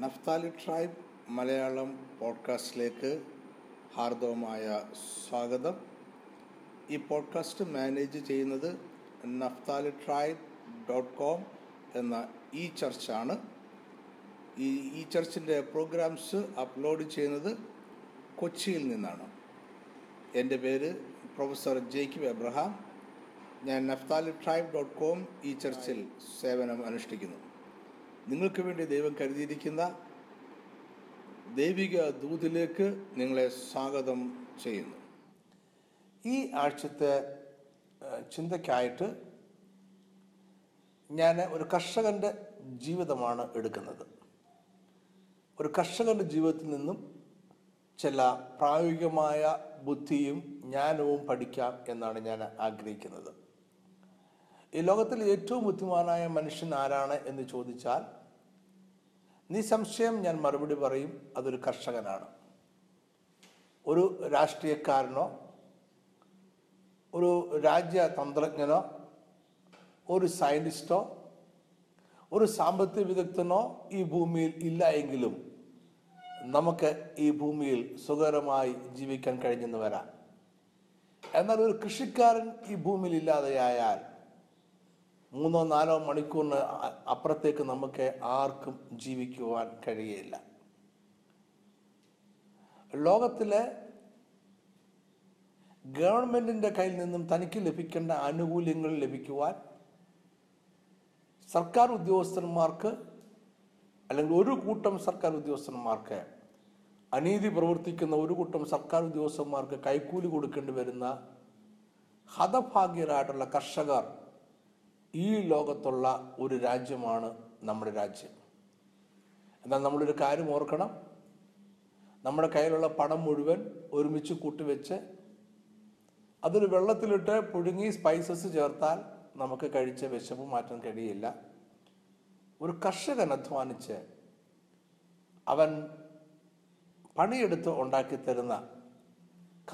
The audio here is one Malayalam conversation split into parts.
നഫ്താലി ട്രൈബ് മലയാളം പോഡ്കാസ്റ്റിലേക്ക് ഹാർദവമായ സ്വാഗതം. ഈ പോഡ്കാസ്റ്റ് മാനേജ് ചെയ്യുന്നത് നഫ്താലി ട്രൈബ് ഡോട്ട് കോം എന്ന ഈ ചർച്ചാണ്. ഈ ഈ ചർച്ചിന്റെ പ്രോഗ്രാംസ് അപ്ലോഡ് ചെയ്യുന്നത് കൊച്ചിയിൽ നിന്നാണ്. എന്റെ പേര് പ്രൊഫസർ ജേക്കിബ് എബ്രഹാം. ഞാൻ നഫ്താലി ട്രൈബ് ഡോട്ട് കോം ഈ ചർച്ചിൽ സേവനം അനുഷ്ഠിക്കുന്നു. നിങ്ങൾക്ക് വേണ്ടി ദൈവം കരുതിയിരിക്കുന്ന ദൈവിക ദൂതിലേക്ക് നിങ്ങളെ സ്വാഗതം ചെയ്യുന്നു. ഈ ആഴ്ചത്തെ ചിന്തയ്ക്കായിട്ട് ഞാൻ ഒരു കർഷകന്റെ ജീവിതമാണ് എടുക്കുന്നത്. ഒരു കർഷകന്റെ ജീവിതത്തിൽ നിന്നും ചില പ്രായോഗികമായ ബുദ്ധിയും ജ്ഞാനവും പഠിക്കാം എന്നാണ് ഞാൻ ആഗ്രഹിക്കുന്നത്. ഈ ലോകത്തിൽ ഏറ്റവും ബുദ്ധിമാനായ മനുഷ്യൻ ആരാണ് എന്ന് ചോദിച്ചാൽ നിസംശയം ഞാൻ മറുപടി പറയും അതൊരു കർഷകനാണ്. ഒരു രാഷ്ട്രീയക്കാരനോ ഒരു രാജ്യതന്ത്രജ്ഞനോ ഒരു സയന്റിസ്റ്റോ ഒരു സാമ്പത്തിക വിദഗ്ധനോ ഈ ഭൂമിയിൽ ഇല്ല എങ്കിലും നമുക്ക് ഈ ഭൂമിയിൽ സുഖകരമായി ജീവിക്കാൻ കഴിഞ്ഞെന്ന് വരാം. എന്നാൽ ഒരു കൃഷിക്കാരൻ ഈ ഭൂമിയിൽ ഇല്ലാതെയായാൽ മൂന്നോ നാലോ മണിക്കൂറിന് അപ്പുറത്തേക്ക് നമുക്ക് ആർക്കും ജീവിക്കുവാൻ കഴിയില്ല. ലോകത്തിലെ ഗവൺമെന്റിന്റെ കയ്യിൽ നിന്നും തനിക്ക് ലഭിക്കേണ്ട ആനുകൂല്യങ്ങൾ ലഭിക്കുവാൻ സർക്കാർ ഉദ്യോഗസ്ഥന്മാർക്ക് അല്ലെങ്കിൽ ഒരു കൂട്ടം സർക്കാർ ഉദ്യോഗസ്ഥന്മാർക്ക് അനീതി പ്രവർത്തിക്കുന്ന ഒരു കൂട്ടം സർക്കാർ ഉദ്യോഗസ്ഥന്മാർക്ക് കൈക്കൂലി കൊടുക്കേണ്ടി വരുന്ന ഹതഭാഗ്യരായിട്ടുള്ള കർഷകർ ഈ ലോകത്തുള്ള ഒരു രാജ്യമാണ് നമ്മുടെ രാജ്യം. എന്നാൽ നമ്മളൊരു കാര്യം ഓർക്കണം. നമ്മുടെ കയ്യിലുള്ള പണം മുഴുവൻ ഒരുമിച്ച് കൂട്ടിവെച്ച് അതൊരു വെള്ളത്തിലിട്ട് പുഴുങ്ങി സ്പൈസസ് ചേർത്താൽ നമുക്ക് കഴിച്ച വിശപ്പ് മാറ്റാൻ കഴിയില്ല. ഒരു കർഷകൻ അധ്വാനിച്ച് അവൻ പണിയെടുത്ത് ഉണ്ടാക്കി തരുന്ന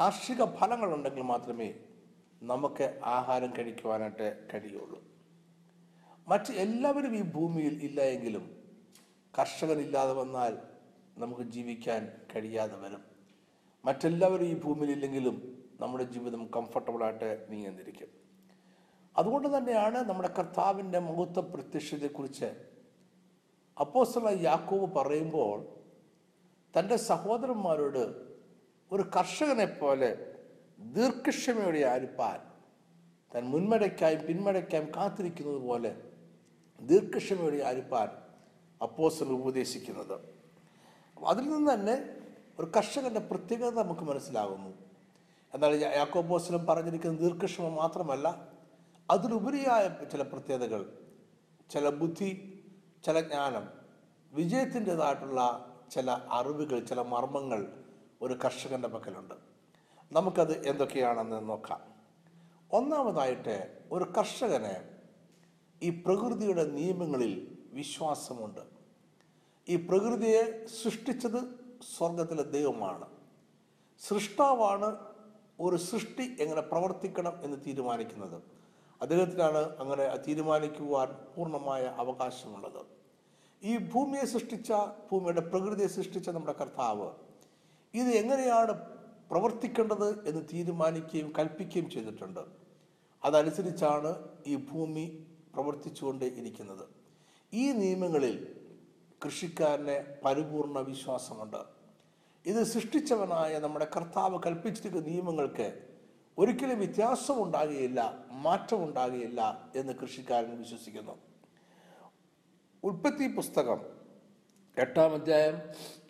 കാർഷിക ഫലങ്ങളുണ്ടെങ്കിൽ മാത്രമേ നമുക്ക് ആഹാരം കഴിക്കുവാനായിട്ട് കഴിയുള്ളൂ. മറ്റ് എല്ലാവരും ഈ ഭൂമിയിൽ ഇല്ല എങ്കിലും കർഷകനില്ലാതെ വന്നാൽ നമുക്ക് ജീവിക്കാൻ കഴിയാതെ വരും. മറ്റെല്ലാവരും ഈ ഭൂമിയിൽ ഇല്ലെങ്കിലും നമ്മുടെ ജീവിതം കംഫർട്ടബിളായിട്ട് നീങ്ങിന്നിരിക്കും അതുകൊണ്ട് തന്നെയാണ് നമ്മുടെ കർത്താവിന്റെ മഹത്വ പ്രത്യക്ഷതയെക്കുറിച്ച് അപ്പോസ്തല യാക്കോവ് പറയുമ്പോൾ തന്റെ സഹോദരന്മാരോട് ഒരു കർഷകനെ പോലെ ദീർഘക്ഷമയോടെ ആരിപ്പാൻ താൻ മുൻമടയ്ക്കായും പിന്മടയ്ക്കായും കാത്തിരിക്കുന്നത് പോലെ ദീർഘക്ഷമയോടെ ആരിപ്പാൻ അപ്പോസ്തലൻ ഉപദേശിക്കുന്നത്. അതിൽ നിന്ന് തന്നെ ഒരു കർഷകന്റെ പ്രത്യേകത നമുക്ക് മനസ്സിലാകുന്നു. എന്നാൽ യാക്കോബോസ്റ്റലും പറഞ്ഞിരിക്കുന്ന ദീർഘക്ഷമ മാത്രമല്ല അതിലുപരിയായ ചില പ്രത്യേകതകൾ ചില ബുദ്ധി ചില ജ്ഞാനം വിജയത്തിന്റെതായിട്ടുള്ള ചില അറിവുകൾ ചില മർമ്മങ്ങൾ ഒരു കർഷകന്റെ പക്കലുണ്ട്. നമുക്കത് എന്തൊക്കെയാണെന്ന് നോക്കാം. ഒന്നാമതായിട്ട് ഒരു കർഷകന് ഈ പ്രകൃതിയുടെ നിയമങ്ങളിൽ വിശ്വാസമുണ്ട്. ഈ പ്രകൃതിയെ സൃഷ്ടിച്ചത് സ്വർഗത്തിലെ ദൈവമാണ്. സൃഷ്ടാവാണ് ഒരു സൃഷ്ടി എങ്ങനെ പ്രവർത്തിക്കണം എന്ന് തീരുമാനിക്കുന്നത്. അദ്ദേഹത്തിനാണ് അങ്ങനെ തീരുമാനിക്കുവാൻ പൂർണമായ അവകാശമുള്ളത്. ഈ ഭൂമിയെ സൃഷ്ടിച്ച ഭൂമിയുടെ പ്രകൃതിയെ സൃഷ്ടിച്ച നമ്മുടെ കർത്താവ് ഇത് എങ്ങനെയാണ് പ്രവർത്തിക്കേണ്ടത് എന്ന് തീരുമാനിക്കുകയും കൽപ്പിക്കുകയും ചെയ്തിട്ടുണ്ട്. അതനുസരിച്ചാണ് ഈ ഭൂമി പ്രവർത്തിച്ചുകൊണ്ട് ഇരിക്കുന്നത്. ഈ നിയമങ്ങളിൽ കൃഷിക്കാരന് പരിപൂർണ വിശ്വാസമുണ്ട്. ഇത് സൃഷ്ടിച്ചവനായ നമ്മുടെ കർത്താവ് കൽപ്പിച്ചിരിക്കുന്ന നിയമങ്ങൾക്ക് ഒരിക്കലും വ്യത്യാസം ഉണ്ടാകുകയില്ല മാറ്റം ഉണ്ടാകുകയില്ല എന്ന് കൃഷിക്കാരൻ വിശ്വസിക്കുന്നു. ഉൽപ്പത്തി പുസ്തകം എട്ടാം അധ്യായം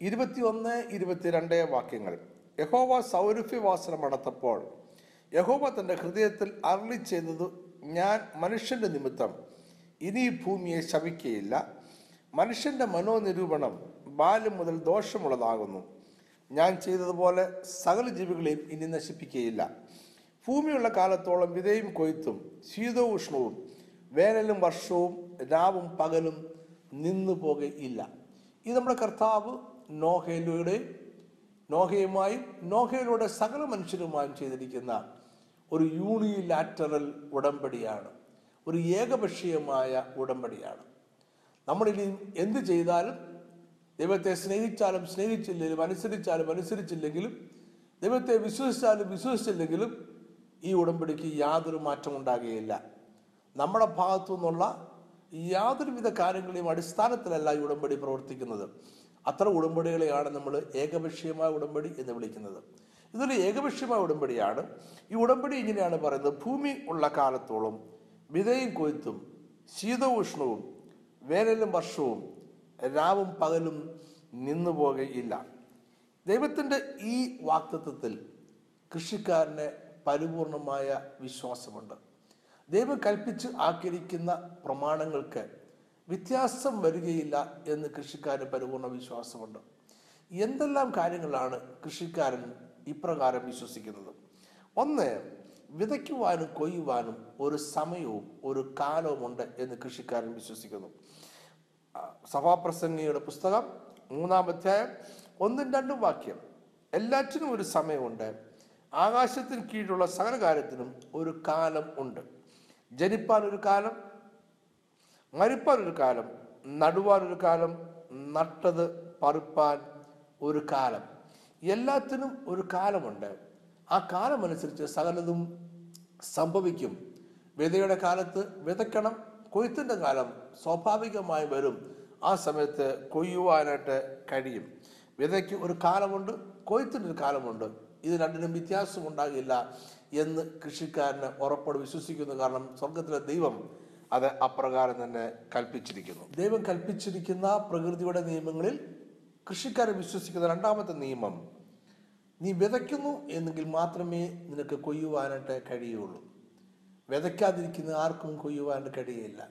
ഇരുപത്തിയൊന്ന് ഇരുപത്തിരണ്ട് വാക്യങ്ങൾ. യഹോവ സൗരഭ്യവാസനം നടത്തപ്പോൾ യഹോവ തന്റെ ഹൃദയത്തിൽ അരളി ചെയ്തത് ഞാൻ മനുഷ്യന്റെ നിമിത്തം ഇനി ഭൂമിയെ ശപിക്കുകയില്ല മനുഷ്യന്റെ മനോനിരൂപണം ബാല്യം മുതൽ ദോഷമുള്ളതാകുന്നു. ഞാൻ ചെയ്തതുപോലെ സകല ജീവികളെയും ഇനി നശിപ്പിക്കുകയില്ല ഭൂമിയുള്ള കാലത്തോളം വിതയും കൊയ്ത്തും ശീതവും ഉഷ്ണവും വേനലും വർഷവും രാവും പകലും നിന്നു പോകയില്ല ഇത് നമ്മുടെ കർത്താവ് നോഹയിലൂടെ നോഹയുമായും നോഹയിലൂടെ സകല മനുഷ്യരുമായും ചെയ്തിരിക്കുന്ന ഒരു യൂണിലാറ്ററൽ ഉടമ്പടിയാണ്. ഒരു ഏകപക്ഷീയമായ ഉടമ്പടിയാണ്. നമ്മളിനി എന്ത് ചെയ്താലും ദൈവത്തെ സ്നേഹിച്ചാലും സ്നേഹിച്ചില്ലെങ്കിലും അനുസരിച്ചാലും അനുസരിച്ചില്ലെങ്കിലും ദൈവത്തെ വിശ്വസിച്ചാലും വിശ്വസിച്ചില്ലെങ്കിലും ഈ ഉടമ്പടിക്ക് യാതൊരു മാറ്റം ഉണ്ടാകുകയില്ല. നമ്മുടെ ഭാഗത്തു നിന്നുള്ള യാതൊരുവിധ കാര്യങ്ങളെയും അടിസ്ഥാനത്തിലല്ല ഈ ഉടമ്പടി പ്രവർത്തിക്കുന്നത്. അത്ര ഉടമ്പടികളെയാണ് നമ്മൾ ഏകപക്ഷീയമായ ഉടമ്പടി എന്ന് വിളിക്കുന്നത്. ഇതൊരു ഏകപക്ഷീയമായ ഉടമ്പടിയാണ്. ഈ ഉടമ്പടി ഇങ്ങനെയാണ് പറയുന്നത്. ഭൂമി ഉള്ള കാലത്തോളം വിതയും കൊയ്ത്തും ശീതോഷ്ണവും വേനലും വർഷവും രാവും പകലും നിന്നു പോകുകയില്ല ദൈവത്തിന്റെ ഈ വാക്തത്വത്തിൽ കൃഷിക്കാരന് പരിപൂർണമായ വിശ്വാസമുണ്ട്. ദൈവം കൽപ്പിച്ച് ആക്കിയിരിക്കുന്ന പ്രമാണങ്ങൾക്ക് വ്യത്യാസം വരികയില്ല എന്ന് കൃഷിക്കാരന് പരിപൂർണ വിശ്വാസമുണ്ട്. എന്തെല്ലാം കാര്യങ്ങളാണ് കൃഷിക്കാരൻ ഇപ്രകാരം വിശ്വസിക്കുന്നത്. ഒന്ന് വിതയ്ക്കുവാനും കൊയ്യുവാനും ഒരു സമയവും ഒരു കാലവുമുണ്ട് എന്ന് കൃഷിക്കാരൻ വിശ്വസിക്കുന്നു. സഭാപ്രസംഗിയുടെ പുസ്തകം മൂന്നാം അധ്യായം ഒന്നും രണ്ടും വാക്യം. എല്ലാറ്റിനും ഒരു സമയമുണ്ട്. ആകാശത്തിന് കീഴിലുള്ള സകല കാര്യത്തിനും ഒരു കാലം ഉണ്ട്. ജനിപ്പാൻ ഒരു കാലം മരിപ്പാൻ ഒരു കാലം നടുവാൻ ഒരു കാലം നട്ടത് പറിപ്പാൻ ഒരു കാലം. എല്ലാത്തിനും ഒരു കാലമുണ്ട്. ആ കാലമനുസരിച്ച് സകലതും സംഭവിക്കും. വിതയുടെ കാലത്ത് വിതയ്ക്കണം കൊയ്ത്തിന്റെ കാലം സ്വാഭാവികമായി വരും. ആ സമയത്ത് കൊയ്യുവാനായിട്ട് കഴിയും. വിതയ്ക്ക് ഒരു കാലമുണ്ട് കൊയ്ത്തിന് ഒരു കാലമുണ്ട്. ഇത് രണ്ടിനും വ്യത്യാസം ഉണ്ടാകില്ല എന്ന് കൃഷിക്കാരന് ഉറപ്പോട് വിശ്വസിക്കുന്നു. കാരണം സ്വർഗത്തിലെ ദൈവം അത് അപ്രകാരം തന്നെ കൽപ്പിച്ചിരിക്കുന്നു. ദൈവം കൽപ്പിച്ചിരിക്കുന്ന പ്രകൃതിയുടെ നിയമങ്ങളിൽ കൃഷിക്കാരൻ വിശ്വസിക്കുന്ന രണ്ടാമത്തെ നിയമം നീ വിതയ്ക്കുന്നു എന്നെങ്കിൽ മാത്രമേ നിനക്ക് കൊയ്യുവാനായിട്ട് കഴിയുള്ളൂ. വിതയ്ക്കാതിരിക്കുന്ന ആർക്കും കൊയ്യുവാനായിട്ട് കഴിയില്ല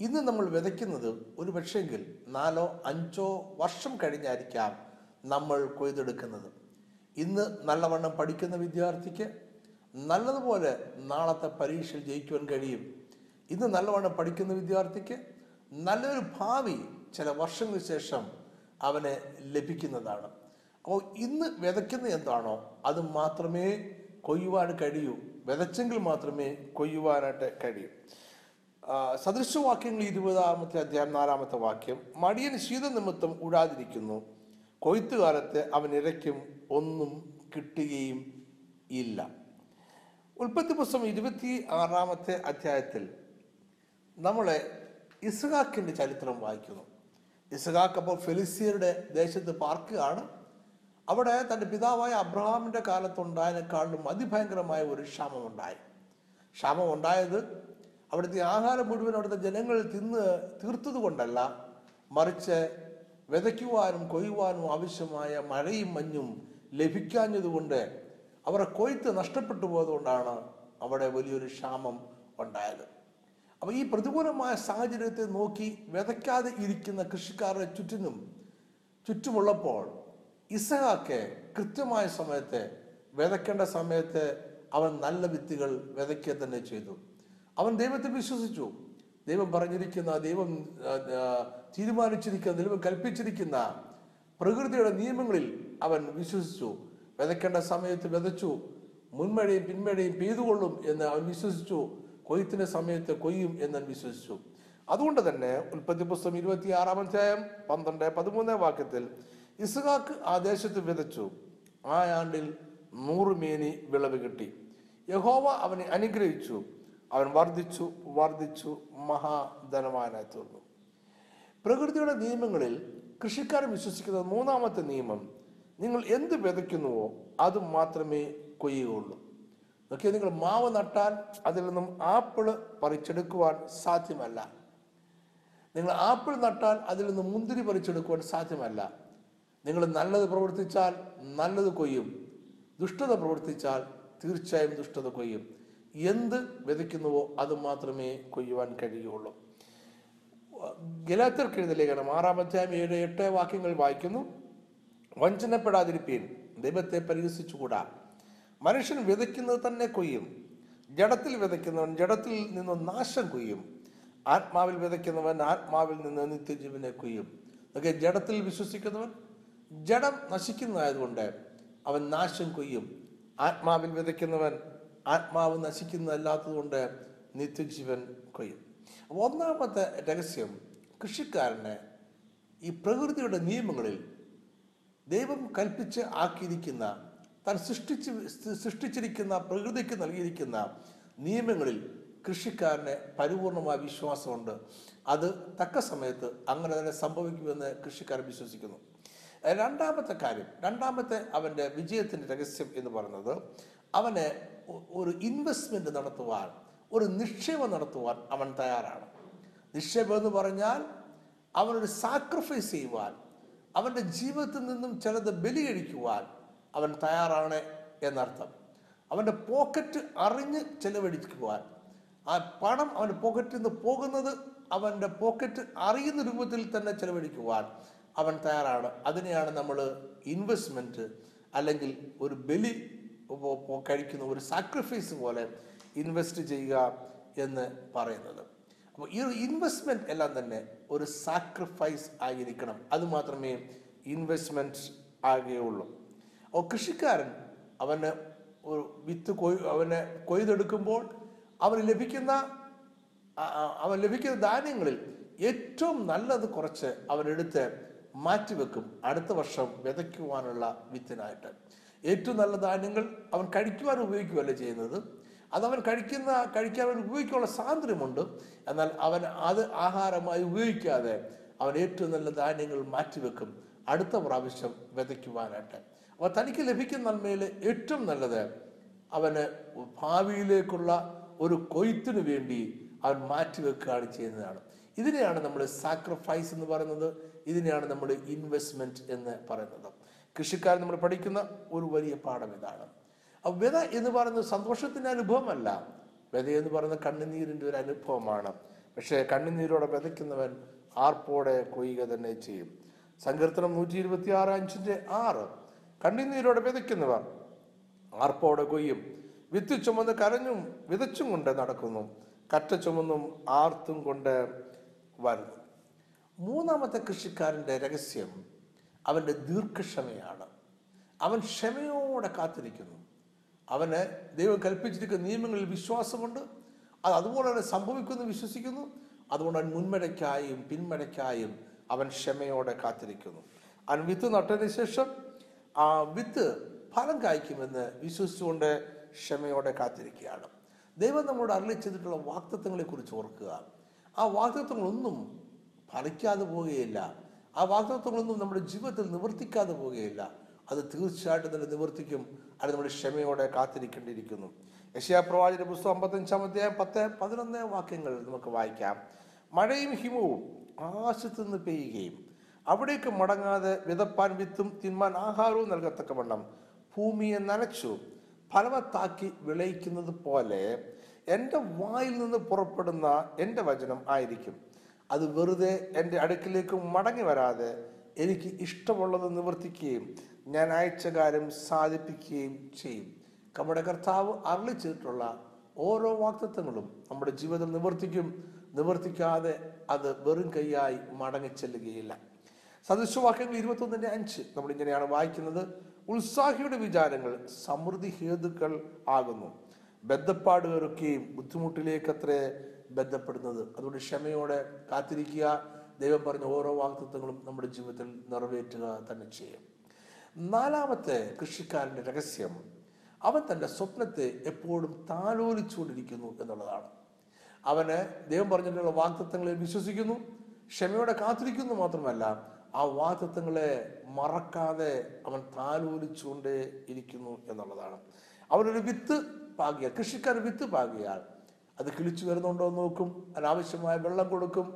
ഇന്ന് നമ്മൾ വിതയ്ക്കുന്നത് ഒരു പക്ഷേങ്കിൽ നാലോ അഞ്ചോ വർഷം കഴിഞ്ഞായിരിക്കാം നമ്മൾ കൊയ്തെടുക്കുന്നത്. ഇന്ന് നല്ലവണ്ണം പഠിക്കുന്ന വിദ്യാർത്ഥിക്ക് നല്ലതുപോലെ നാളത്തെ പരീക്ഷയിൽ ജയിക്കുവാൻ കഴിയും. ഇന്ന് നല്ലവണ്ണം പഠിക്കുന്ന വിദ്യാർത്ഥിക്ക് നല്ലൊരു ഭാവി ചില വർഷങ്ങൾക്ക് ശേഷം അവന് ലഭിക്കുന്നതാണ്. അപ്പോൾ ഇന്ന് വിതയ്ക്കുന്ന എന്താണോ അത് മാത്രമേ കൊയ്യുവാൻ കഴിയൂ. വിതച്ചെങ്കിൽ മാത്രമേ കൊയ്യുവാനായിട്ട് കഴിയൂ. സദൃശവാക്യങ്ങൾ ഇരുപതാമത്തെ അധ്യായം നാലാമത്തെ വാക്യം മടിയൻ ശീത നിമിത്തം ഉഴാതിരിക്കുന്നു. കൊയ്ത്തുകാലത്ത് അവൻ ഇരയ്ക്കും ഒന്നും കിട്ടുകയും ഇല്ല. ഉൽപ്പത്തി പുസ്തകം ഇരുപത്തി ആറാമത്തെ അധ്യായത്തിൽ നമ്മളെ ഇസ്ഹാക്കിന്റെ ചരിത്രം വായിക്കുന്നു. ഇസ്ഹാക്ക് അപ്പോൾ ഫെലിസ്തീനയുടെ ദേശത്ത് പാർക്കുകയാണ്. അവിടെ തന്റെ പിതാവായ അബ്രഹാമിന്റെ കാലത്തുണ്ടായതിനേക്കാളും അതിഭയങ്കരമായ ഒരു ക്ഷാമമുണ്ടായി. ക്ഷാമം ഉണ്ടായത് അവിടുത്തെ ആഹാരം മുഴുവൻ അവിടുത്തെ ജനങ്ങൾ തിന്ന് തീർത്തത് കൊണ്ടല്ല മറിച്ച് വിതയ്ക്കുവാനും കൊയ്യുവാനും ആവശ്യമായ മഴയും മഞ്ഞും ലഭിക്കാഞ്ഞതുകൊണ്ട് അവരുടെ കൊയ്ത്ത് നഷ്ടപ്പെട്ടു പോയതുകൊണ്ടാണ് അവിടെ വലിയൊരു ക്ഷാമം ഉണ്ടായത്. അപ്പൊ ഈ പ്രതികൂലമായ സാഹചര്യത്തെ നോക്കി വിതയ്ക്കാതെ ഇരിക്കുന്ന കൃഷിക്കാരുടെ ചുറ്റിനും ചുറ്റുമുള്ളപ്പോൾ ഇസഹാക്ക് കൃത്യമായ സമയത്ത് വിതയ്ക്കേണ്ട സമയത്ത് അവൻ നല്ല വിത്തുകൾ വിതയ്ക്കുക തന്നെ ചെയ്തു. അവൻ ദൈവത്തിൽ വിശ്വസിച്ചു. ദൈവം പറഞ്ഞിരിക്കുന്ന ദൈവം തീരുമാനിച്ചിരിക്കുന്ന ദൈവം കൽപ്പിച്ചിരിക്കുന്ന പ്രകൃതിയുടെ നിയമങ്ങളിൽ അവൻ വിശ്വസിച്ചു. വിതയ്ക്കേണ്ട സമയത്ത് വിതച്ചു. മുൻമഴയും പിന്മഴയും പെയ്തുകൊള്ളും എന്ന് അവൻ വിശ്വസിച്ചു. കൊയ്ത്തിന്റെ സമയത്ത് കൊയ്യും എന്ന് വിശ്വസിച്ചു. അതുകൊണ്ട് തന്നെ ഉൽപ്പത്തി പുസ്തകം ഇരുപത്തി ആറാം അധ്യായം പന്ത്രണ്ട് പതിമൂന്നാം വാക്യത്തിൽ ഇസ്ഹാക്ക് ആ ദേശത്ത് വിതച്ചു. ആ ആണ്ടിൽ നൂറ് മേനി വിളവ് കിട്ടി. യഹോവ അവനെ അനുഗ്രഹിച്ചു. അവൻ വർദ്ധിച്ചു വർദ്ധിച്ചു മഹാധനവാനായി തീർന്നു. പ്രകൃതിയുടെ നിയമങ്ങളിൽ കൃഷിക്കാർ വിശ്വസിക്കുന്ന മൂന്നാമത്തെ നിയമം. നിങ്ങൾ എന്ത് വിതയ്ക്കുന്നുവോ അത് മാത്രമേ കൊയ്യുകയുള്ളൂ. നോക്കിയാൽ നിങ്ങൾ മാവ് നട്ടാൽ അതിൽ നിന്നും ആപ്പിൾ പറിച്ചെടുക്കുവാൻ സാധ്യമല്ല. നിങ്ങൾ ആപ്പിൾ നട്ടാൽ അതിൽ നിന്ന് മുന്തിരി പറിച്ചെടുക്കുവാൻ സാധ്യമല്ല. നിങ്ങൾ നല്ലത് പ്രവർത്തിച്ചാൽ നല്ലത് കൊയ്യും. ദുഷ്ടത പ്രവർത്തിച്ചാൽ തീർച്ചയായും ദുഷ്ടത കൊയ്യും. എന്ത് വിതയ്ക്കുന്നുവോ അത് മാത്രമേ കൊയ്യുവാൻ കഴിയുള്ളൂ. ഗലാത്തർക്ക് എഴുതിയ ലേഖനം ആറാം അധ്യായം ഏഴ് എട്ട് വാക്യങ്ങൾ വായിക്കുന്നു. വഞ്ചനപ്പെടാതിരിപ്പീൻ ദൈവത്തെ പരിഹസിച്ചുകൂടാ. മനുഷ്യൻ വിതയ്ക്കുന്നത് തന്നെ കൊയ്യും. ജഡത്തിൽ വിതയ്ക്കുന്നവൻ ജഡത്തിൽ നിന്ന് നാശം കൊയ്യും. ആത്മാവിൽ വിതയ്ക്കുന്നവൻ ആത്മാവിൽ നിന്ന് നിത്യജീവനെ കൊയ്യും. ഒക്കെ ജഡത്തിൽ വിശ്വസിക്കുന്നവൻ ജഡം നശിക്കുന്നതായതുകൊണ്ട് അവൻ നാശം കൊയ്യും. ആത്മാവിൽ വിതയ്ക്കുന്നവൻ ആത്മാവ് നശിക്കുന്നതല്ലാത്തതുകൊണ്ട് നിത്യജീവൻ കൊയ്യും. ഒന്നാമത്തെ രഹസ്യം കൃഷിക്കാരനെ ഈ പ്രകൃതിയുടെ നിയമങ്ങളിൽ ദൈവം കൽപ്പിച്ച് ആക്കിയിരിക്കുന്ന താൻ സൃഷ്ടിച്ച് സൃഷ്ടിച്ചിരിക്കുന്ന പ്രകൃതിക്ക് നൽകിയിരിക്കുന്ന നിയമങ്ങളിൽ കൃഷിക്കാരന് പരിപൂർണമായ വിശ്വാസമുണ്ട്. അത് തക്ക സമയത്ത് അങ്ങനെ തന്നെ സംഭവിക്കുമെന്ന് കൃഷിക്കാരൻ വിശ്വസിക്കുന്നു. രണ്ടാമത്തെ കാര്യം രണ്ടാമത്തെ അവന്റെ വിജയത്തിന്റെ രഹസ്യം എന്ന് പറയുന്നത് അവന് ഒരു ഇൻവെസ്റ്റ്മെന്റ് നടത്തുവാൻ ഒരു നിക്ഷേപം നടത്തുവാൻ അവൻ തയ്യാറാണ്. നിക്ഷേപം എന്ന് പറഞ്ഞാൽ അവനൊരു സാക്രിഫൈസ് ചെയ്യുവാൻ അവന്റെ ജീവിതത്തിൽ നിന്നും ചിലത് ബലികഴിക്കുവാൻ അവൻ തയ്യാറാണ് എന്നർത്ഥം. അവന്റെ പോക്കറ്റ് അറിഞ്ഞ് ചെലവഴിക്കുവാൻ ആ പണം അവന്റെ പോക്കറ്റിൽ നിന്ന് പോകുന്നത് അവന്റെ പോക്കറ്റ് അറിയുന്ന രൂപത്തിൽ തന്നെ ചെലവഴിക്കുവാൻ അവൻ തയ്യാറാണ്. അതിനെയാണ് നമ്മൾ ഇൻവെസ്റ്റ്മെന്റ് അല്ലെങ്കിൽ ഒരു ബലി കഴിക്കുന്ന ഒരു സാക്രിഫൈസ് പോലെ ഇൻവെസ്റ്റ് ചെയ്യുക എന്ന് പറയുന്നത്. അപ്പോൾ ഈ ഒരു ഇൻവെസ്റ്റ്മെന്റ് എല്ലാം തന്നെ ഒരു സാക്രിഫൈസ് ആയിരിക്കണം. അതുമാത്രമേ ഇൻവെസ്റ്റ്മെന്റ് ആകുകയുള്ളൂ. അപ്പോൾ കൃഷിക്കാരൻ അവന് ഒരു വിത്ത് കൊയ് അവനെ കൊയ്തെടുക്കുമ്പോൾ അവൻ ലഭിക്കുന്ന അവൻ ലഭിക്കുന്ന ധാന്യങ്ങളിൽ ഏറ്റവും നല്ലത് കുറച്ച് അവനെടുത്ത് മാറ്റിവെക്കും അടുത്ത വർഷം വിതയ്ക്കുവാനുള്ള വിത്തിനായിട്ട്. ഏറ്റവും നല്ല ധാന്യങ്ങൾ അവൻ കഴിക്കുവാൻ ഉപയോഗിക്കുകയല്ല ചെയ്യുന്നത്? അത് അവൻ കഴിക്കുന്ന കഴിക്കാൻ അവൻ ഉപയോഗിക്കാനുള്ള സ്വാതന്ത്ര്യമുണ്ട്. എന്നാൽ അവൻ അത് ആഹാരമായി ഉപയോഗിക്കാതെ അവൻ ഏറ്റവും നല്ല ധാന്യങ്ങൾ മാറ്റിവെക്കും അടുത്ത പ്രാവശ്യം വിതയ്ക്കുവാനായിട്ട്. അപ്പോൾ തനിക്ക് ലഭിക്കുന്ന നന്മയിൽ ഏറ്റവും നല്ലത് അവന് ഭാവിയിലേക്കുള്ള ഒരു കൊയ്ത്തിനു വേണ്ടി അവൻ മാറ്റിവെക്കുകയാണ് ചെയ്യുന്നതാണ്. ഇതിനെയാണ് നമ്മൾ സാക്രിഫൈസ് എന്ന് പറയുന്നത്. ഇതിനെയാണ് നമ്മൾ ഇൻവെസ്റ്റ്മെന്റ് എന്ന് പറയുന്നത്. കൃഷിക്കാരൻ നമ്മൾ പഠിക്കുന്ന ഒരു വലിയ പാഠം ഇതാണ്. അപ്പൊ വിത എന്ന് പറയുന്നത് സന്തോഷത്തിന്റെ അനുഭവമല്ല. വിത എന്ന് പറയുന്നത് കണ്ണുനീരിന്റെ ഒരു അനുഭവമാണ്. പക്ഷേ കണ്ണുനീരോടെ വിതയ്ക്കുന്നവൻ ആർപ്പോടെ കൊയ്യുക തന്നെ ചെയ്യും. സങ്കീർത്തനം നൂറ്റി ഇരുപത്തി ആറ് അഞ്ചിന്റെ ആറ്. കണ്ണുനീരോടെ വിതയ്ക്കുന്നവർ. ആർപ്പോടെ കൊയ്യും. വിത്ത് ചുമന്ന് കരഞ്ഞും വിതച്ചും കൊണ്ട് നടക്കുന്നു. കറ്റ ചുമന്നും ആർത്തും കൊണ്ട് വരുന്നു. മൂന്നാമത്തെ കൃഷിക്കാരന്റെ രഹസ്യം അവന്റെ ദീർഘക്ഷമയാണ്. അവൻ ക്ഷമയോടെ കാത്തിരിക്കുന്നു. അവന് ദൈവം കൽപ്പിച്ചിരിക്കുന്ന നിയമങ്ങളിൽ വിശ്വാസമുണ്ട്. അത് അതുപോലെ തന്നെ സംഭവിക്കുമെന്ന് വിശ്വസിക്കുന്നു. അതുകൊണ്ട് അവൻ മുൻമഴയ്ക്കായും പിന്മഴയ്ക്കായും അവൻ ക്ഷമയോടെ കാത്തിരിക്കുന്നു. അവൻ വിത്ത് നട്ടതിന് ശേഷം ആ വിത്ത് ഫലം കായ്ക്കുമെന്ന് വിശ്വസിച്ചുകൊണ്ട് ക്ഷമയോടെ കാത്തിരിക്കുകയാണ്. ദൈവം നമ്മോട് അരളി ചെയ്തിട്ടുള്ള വാക്തത്വങ്ങളെ കുറിച്ച് ഓർക്കുക. ആ വാക്തത്വങ്ങളൊന്നും ഫലിക്കാതെ പോവുകയില്ല. ആ വാക്തത്വങ്ങളൊന്നും നമ്മുടെ ജീവിതത്തിൽ നിവർത്തിക്കാതെ പോവുകയില്ല. അത് തീർച്ചയായിട്ടും തന്നെ നിവർത്തിക്കും. അത് നമ്മുടെ ക്ഷമയോടെ കാത്തിരിക്കേണ്ടിയിരിക്കുന്നു. പ്രവാചക പുസ്തകം അമ്പത്തഞ്ചാം അധ്യായം പത്ത് പതിനൊന്ന് വാക്യങ്ങൾ നമുക്ക് വായിക്കാം. മഴയും ഹിമവും ആശത്തു നിന്ന് പെയ്യുകയും അവിടേക്ക് മടങ്ങാതെ വിതപ്പാൻ വിത്തും തിന്മാൻ ആഹാരവും നൽകത്തക്കവണ്ണം ഭൂമിയെ നനച്ചു ഫലവത്താക്കി വിളയിക്കുന്നത് പോലെ എന്റെ വായിൽ നിന്ന് പുറപ്പെടുന്ന എന്റെ വചനം ആയിരിക്കും. അത് വെറുതെ എന്റെ അടുക്കിലേക്ക് മടങ്ങി വരാതെ എനിക്ക് ഇഷ്ടമുള്ളത് നിവർത്തിക്കുകയും ഞാൻ അയച്ച കാര്യം സാധിപ്പിക്കുകയും ചെയ്യും. നമ്മുടെ കർത്താവ് അറിളിച്ചിട്ടുള്ള ഓരോ വാക്തത്വങ്ങളും നമ്മുടെ ജീവിതം നിവർത്തിക്കും. നിവർത്തിക്കാതെ അത് വെറും കൈയായി മടങ്ങിച്ചെല്ലുകയില്ല. സദൃശവാക്യങ്ങൾ ഇരുപത്തൊന്നിന്റെ അഞ്ച്. നമ്മൾ ഇങ്ങനെയാണ് വായിക്കുന്നത്. ഉത്സാഹിയുടെ വിചാരങ്ങൾ സമൃദ്ധി ഹേതുക്കൾ ആകുന്നു. ബന്ധപ്പാടുകളൊക്കെയും ബുദ്ധിമുട്ടിലേക്കത്രേ ബന്ധപ്പെടുന്നത്. അതുകൊണ്ട് ക്ഷമയോടെ കാത്തിരിക്കുക. ദൈവം പറഞ്ഞ ഓരോ വാക്തത്വങ്ങളും നമ്മുടെ ജീവിതത്തിൽ നിറവേറ്റുക തന്നെ ചെയ്യും. നാലാമത്തെ കൃഷിക്കാരന്റെ രഹസ്യം അവൻ തന്റെ സ്വപ്നത്തെ എപ്പോഴും താലോലിച്ചുകൊണ്ടിരിക്കുന്നു എന്നുള്ളതാണ്. അവന് ദൈവം പറഞ്ഞിട്ടുള്ള വാക്തത്വങ്ങളെ വിശ്വസിക്കുന്നു ക്ഷമയോടെ കാത്തിരിക്കുന്നു മാത്രമല്ല ആ വാക്തത്വങ്ങളെ മറക്കാതെ അവൻ താലോലിച്ചുകൊണ്ടേ ഇരിക്കുന്നു എന്നുള്ളതാണ്. അവനൊരു വിത്ത് പാകിയ കൃഷിക്കാർ വിത്ത് പാകിയാൽ അത് കിളിച്ചു വരുന്നുണ്ടോ എന്ന് നോക്കും അതിനാവശ്യമായ വെള്ളം കൊടുക്കും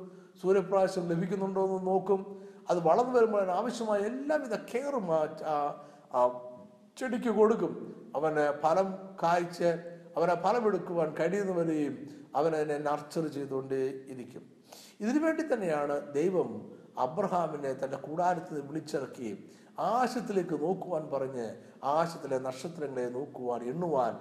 സൂര്യപ്രകാശം ലഭിക്കുന്നുണ്ടോ എന്ന് നോക്കും അത് വളർന്നു വരുമ്പോൾ അതിനാവശ്യമായ എല്ലാവിധ കെയറും ആ ചെടിക്ക് കൊടുക്കും. അവന് ഫലം കായ്ച്ച് അവനെ ഫലമെടുക്കുവാൻ കഴിയുന്നവരെയും അവൻ അതിനെ നർച്ചർ ചെയ്തുകൊണ്ടേ ഇരിക്കും. ഇതിനു വേണ്ടി തന്നെയാണ് ദൈവം അബ്രഹാമിനെ തന്റെ കൂടാരത്തിൽ വിളിച്ചിറക്കി ആകാശത്തിലേക്ക് നോക്കുവാൻ പറഞ്ഞ് ആശത്തിലെ നക്ഷത്രങ്ങളെ നോക്കുവാൻ എണ്ണുവാൻ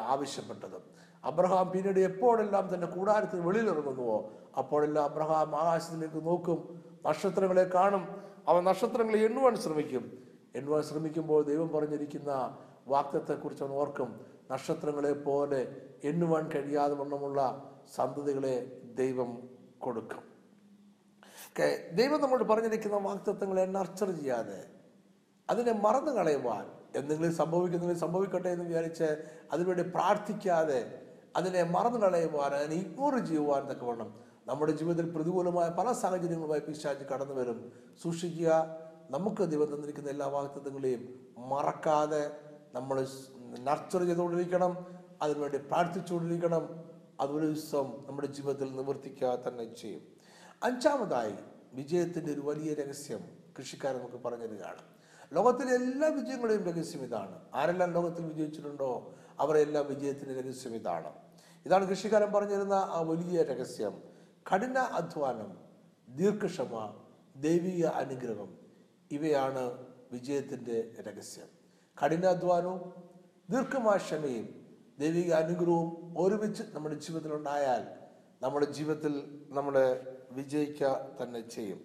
ആവശ്യപ്പെട്ടത്. അബ്രഹാം പിന്നീട് എപ്പോഴെല്ലാം തന്റെ കൂടാരത്തിൽ വെളിയിലിറങ്ങുന്നുവോ അപ്പോഴെല്ലാം അബ്രഹാം ആകാശത്തിലേക്ക് നോക്കും. നക്ഷത്രങ്ങളെ കാണും. അവൻ നക്ഷത്രങ്ങളെ എണ്ണുവാൻ ശ്രമിക്കും. എണ്ണുവാൻ ശ്രമിക്കുമ്പോൾ ദൈവം പറഞ്ഞിരിക്കുന്ന വാക്യത്തെക്കുറിച്ച് അവൻ ഓർക്കും. നക്ഷത്രങ്ങളെ പോലെ എണ്ണുവാൻ കഴിയാതെ വണ്ണമുള്ള സന്തതികളെ ദൈവം കൊടുക്കും. ഒക്കെ ദൈവം നമ്മോട് പറഞ്ഞിരിക്കുന്ന വാക്തത്വങ്ങളെ നർച്ചർ ചെയ്യാതെ അതിനെ മറന്നു കളയുവാൻ എന്തെങ്കിലും സംഭവിക്കുന്നെങ്കിൽ സംഭവിക്കട്ടെ എന്ന് വിചാരിച്ച് അതിനുവേണ്ടി പ്രാർത്ഥിക്കാതെ അതിനെ മറന്നു കളയുവാൻ അതിനെ ഇഗ്നോർ ചെയ്യുവാൻ തക്കവണ്ണം നമ്മുടെ ജീവിതത്തിൽ പ്രതികൂലമായ പല സാഹചര്യങ്ങളുമായി പിശാചി കടന്നു വരും. സൂക്ഷിക്കുക. നമുക്ക് ദൈവം തന്നിരിക്കുന്ന എല്ലാ വാക്തത്വങ്ങളെയും മറക്കാതെ നമ്മൾ നർച്ചർ ചെയ്തുകൊണ്ടിരിക്കണം. അതിനുവേണ്ടി പ്രാർത്ഥിച്ചുകൊണ്ടിരിക്കണം. അതൊരു ദിവസം നമ്മുടെ ജീവിതത്തിൽ നിവർത്തിക്കുക തന്നെ ചെയ്യും. അഞ്ചാമതായി വിജയത്തിന്റെ ഒരു വലിയ രഹസ്യം കൃഷിക്കാരൻ നമുക്ക് പറഞ്ഞു ലോകത്തിലെ എല്ലാ വിജയങ്ങളുടെയും രഹസ്യം ഇതാണ്. ആരെല്ലാം ലോകത്തിൽ വിജയിച്ചിട്ടുണ്ടോ? അവരെല്ലാം വിജയത്തിന്റെ രഹസ്യം ഇതാണ്. ഇതാണ് കൃഷിക്കാരൻ പറഞ്ഞിരുന്ന ആ വലിയ രഹസ്യം. കഠിന അധ്വാനം ദീർഘക്ഷമ ദൈവിക അനുഗ്രഹം ഇവയാണ് വിജയത്തിന്റെ രഹസ്യം. കഠിനാധ്വാനവും ദീർഘമായ ക്ഷമയും ദൈവിക അനുഗ്രഹവും ഒരുമിച്ച് നമ്മുടെ ജീവിതത്തിൽ ഉണ്ടായാൽ നമ്മുടെ ജീവിതത്തിൽ നമ്മൾ വിജയിക്കുക തന്നെ ചെയ്യും.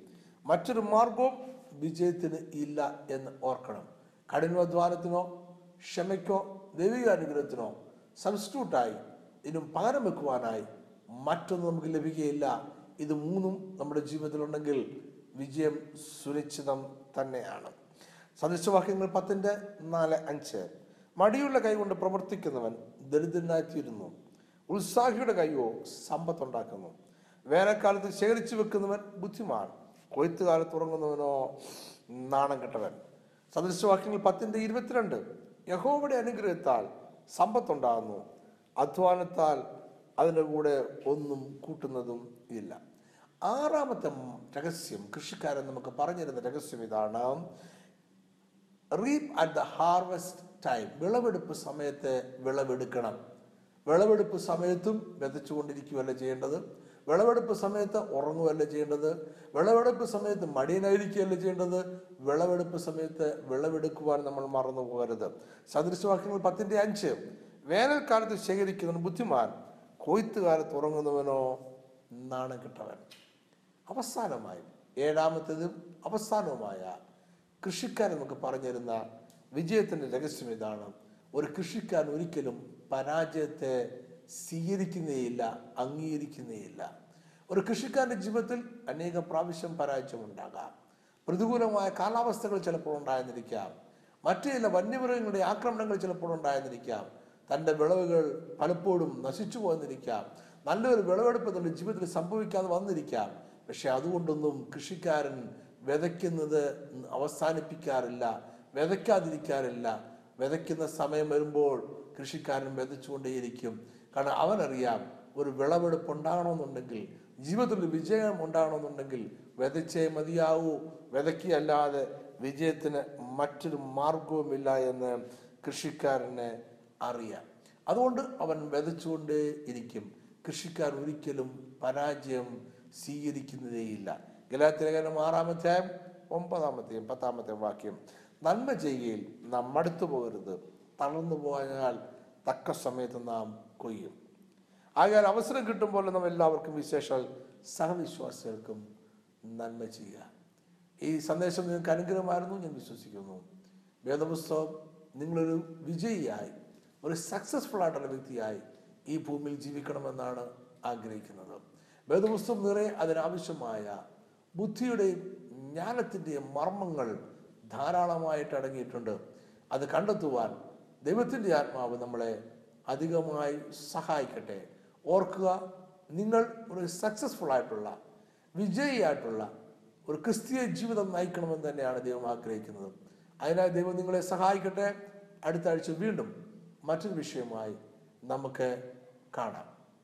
മറ്റൊരു മാർഗവും വിജയത്തിന് ഇല്ല എന്ന് ഓർക്കണം. കഠിനാധ്വാനത്തിനോ ക്ഷമയ്ക്കോ ദൈവിക അനുഗ്രഹത്തിനോ സബ്സ്റ്റിറ്റ്യൂട്ടായി ഇതിനും പകരം വെക്കുവാനായി മറ്റൊന്നും നമുക്ക് ലഭിക്കുകയില്ല. ഇത് മൂന്നും നമ്മുടെ ജീവിതത്തിലുണ്ടെങ്കിൽ വിജയം സുനിശ്ചിതം തന്നെയാണ്. സദൃശവാക്യങ്ങൾ പത്തിന്റെ നാല് അഞ്ച്. മടിയുള്ള കൈകൊണ്ട് പ്രവർത്തിക്കുന്നവൻ ദരിദ്രനായിത്തീരുന്നു. ഉത്സാഹിയുടെ കൈയോ സമ്പത്തുണ്ടാക്കുന്നു. വേനൽക്കാലത്ത് ശേഖരിച്ചു വെക്കുന്നവൻ ബുദ്ധിമാൻ. കൊയ്ത്ത് കാലത്ത് ഉറങ്ങുന്നവനോ നാണം കെട്ടവൻ. സദൃശവാക്യങ്ങൾ പത്തിന്റെ ഇരുപത്തിരണ്ട്. യഹോവയുടെ അനുഗ്രഹത്താൽ സമ്പത്തുണ്ടാകുന്നു. അധ്വാനത്താൽ അതിന്റെ കൂടെ ഒന്നും കൂട്ടുന്നതും ഇല്ല. ആറാമത്തെ രഹസ്യം കൃഷിക്കാരൻ നമുക്ക് പറഞ്ഞിരുന്ന രഹസ്യം ഇതാണ്. Reap at the harvest time വിളവെടുപ്പ് സമയത്തെ വിളവെടുക്കണം. വിളവെടുപ്പ് സമയത്തും വിതച്ചുകൊണ്ടിരിക്കുകയല്ല ചെയ്യേണ്ടത്? വിളവെടുപ്പ് സമയത്ത് ഉറങ്ങുകയല്ല ചെയ്യേണ്ടത്. വിളവെടുപ്പ് സമയത്ത് മടിയനായിരിക്കുകയല്ല ചെയ്യേണ്ടത്. വിളവെടുപ്പ് സമയത്ത് വിളവെടുക്കുവാൻ നമ്മൾ മറന്നു പോകരുത്. സദൃശവാക്യങ്ങൾ പത്തിന്റെ അഞ്ച്. വേനൽക്കാലത്ത് ശേഖരിക്കുന്നവൻ ബുദ്ധിമാൻ കൊയ്ത്തുകാലത്ത് ഉറങ്ങുന്നവനോ നാണം കിട്ടവൻ. അവസാനമായി ഏഴാമത്തേതും അവസാനവുമായ കൃഷിക്കാരൻ നമുക്ക് പറഞ്ഞിരുന്ന വിജയത്തിന്റെ രഹസ്യം ഇതാണ്. ഒരു കൃഷിക്കാരൻ ഒരിക്കലും പരാജയത്തെ സ്വീകരിക്കുന്നേയില്ല അംഗീകരിക്കുന്നേയില്ല. ഒരു കൃഷിക്കാരന്റെ ജീവിതത്തിൽ അനേകം പ്രാവശ്യം പരാജയം ഉണ്ടാകാം പ്രതികൂലമായ കാലാവസ്ഥകൾ ചിലപ്പോൾ ഉണ്ടായിരുന്നിരിക്കാം മറ്റു ചില വന്യമൃഗങ്ങളുടെ ആക്രമണങ്ങൾ ചിലപ്പോൾ ഉണ്ടായിരുന്നിരിക്കാം തന്റെ വിളവുകൾ പലപ്പോഴും നശിച്ചു പോകുന്നിരിക്കാം നല്ലൊരു വിളവെടുപ്പ് തന്റെ ജീവിതത്തിൽ സംഭവിക്കാതെ വന്നിരിക്കാം. പക്ഷെ അതുകൊണ്ടൊന്നും കൃഷിക്കാരൻ വിതയ്ക്കുന്നത് അവസാനിപ്പിക്കാറില്ല വിതയ്ക്കാതിരിക്കാറില്ല. വിതയ്ക്കുന്ന സമയം വരുമ്പോൾ കൃഷിക്കാരൻ വിതച്ചുകൊണ്ടേയിരിക്കും. കാരണം അവനറിയാം ഒരു വിളവെടുപ്പ് ഉണ്ടാകണമെന്നുണ്ടെങ്കിൽ ജീവിതത്തിൽ വിജയം ഉണ്ടാകണമെന്നുണ്ടെങ്കിൽ വിതച്ചേ മതിയാവൂ. വിതക്കിയല്ലാതെ വിജയത്തിന് മറ്റൊരു മാർഗവുമില്ല എന്ന് കൃഷിക്കാരനെ അറിയാം. അതുകൊണ്ട് അവൻ വിതച്ചുകൊണ്ടേ ഇരിക്കും. കൃഷിക്കാർ ഒരിക്കലും പരാജയം സ്വീകരിക്കുന്നതേയില്ല. ഗലാത്തിലേഖനം ആറാമത്തെയും ഒമ്പതാമത്തെയും പത്താമത്തെയും വാക്യം. നന്മ ചെയ്യുകയിൽ നാം മടുത്തു പോകരുത്. തളർന്നു പോയാൽ തക്ക സമയത്ത് നാം കൊയ്യും. ആകയാൽ അവസരം കിട്ടുമ്പോൾ നാം എല്ലാവർക്കും വിശേഷാൽ സഹവിശ്വാസികൾക്കും നന്മ ചെയ്യുക. ഈ സന്ദേശം നിങ്ങൾക്ക് അനുഗ്രഹമായിരുന്നു ഞാൻ വിശ്വസിക്കുന്നു. വേദപുസ്തകം നിങ്ങളൊരു വിജയിയായി ഒരു സക്സസ്ഫുൾ ആയിട്ടുള്ള വ്യക്തിയായി ഈ ഭൂമിയിൽ ജീവിക്കണമെന്നാണ് ആഗ്രഹിക്കുന്നത്. വേദപുസ്തകം നിറയെ അതിനാവശ്യമായ ബുദ്ധിയുടെയും ജ്ഞാനത്തിന്റെയും മർമ്മങ്ങൾ ധാരാളമായിട്ട് അടങ്ങിയിട്ടുണ്ട്. അത് കണ്ടെത്തുവാൻ ദൈവത്തിന്റെ ആത്മാവ് നമ്മളെ അധികമായി സഹായിക്കട്ടെ. ഓർക്കുക നിങ്ങൾ ഒരു സക്സസ്ഫുൾ ആയിട്ടുള്ള വിജയിയായിട്ടുള്ള ഒരു ക്രിസ്തീയ ജീവിതം നയിക്കണമെന്ന് തന്നെയാണ് ദൈവം ആഗ്രഹിക്കുന്നത്. അതിനായി ദൈവം നിങ്ങളെ സഹായിക്കട്ടെ. അടുത്ത ആഴ്ച വീണ്ടും മറ്റൊരു വിഷയമായി നമുക്ക് കാണാം.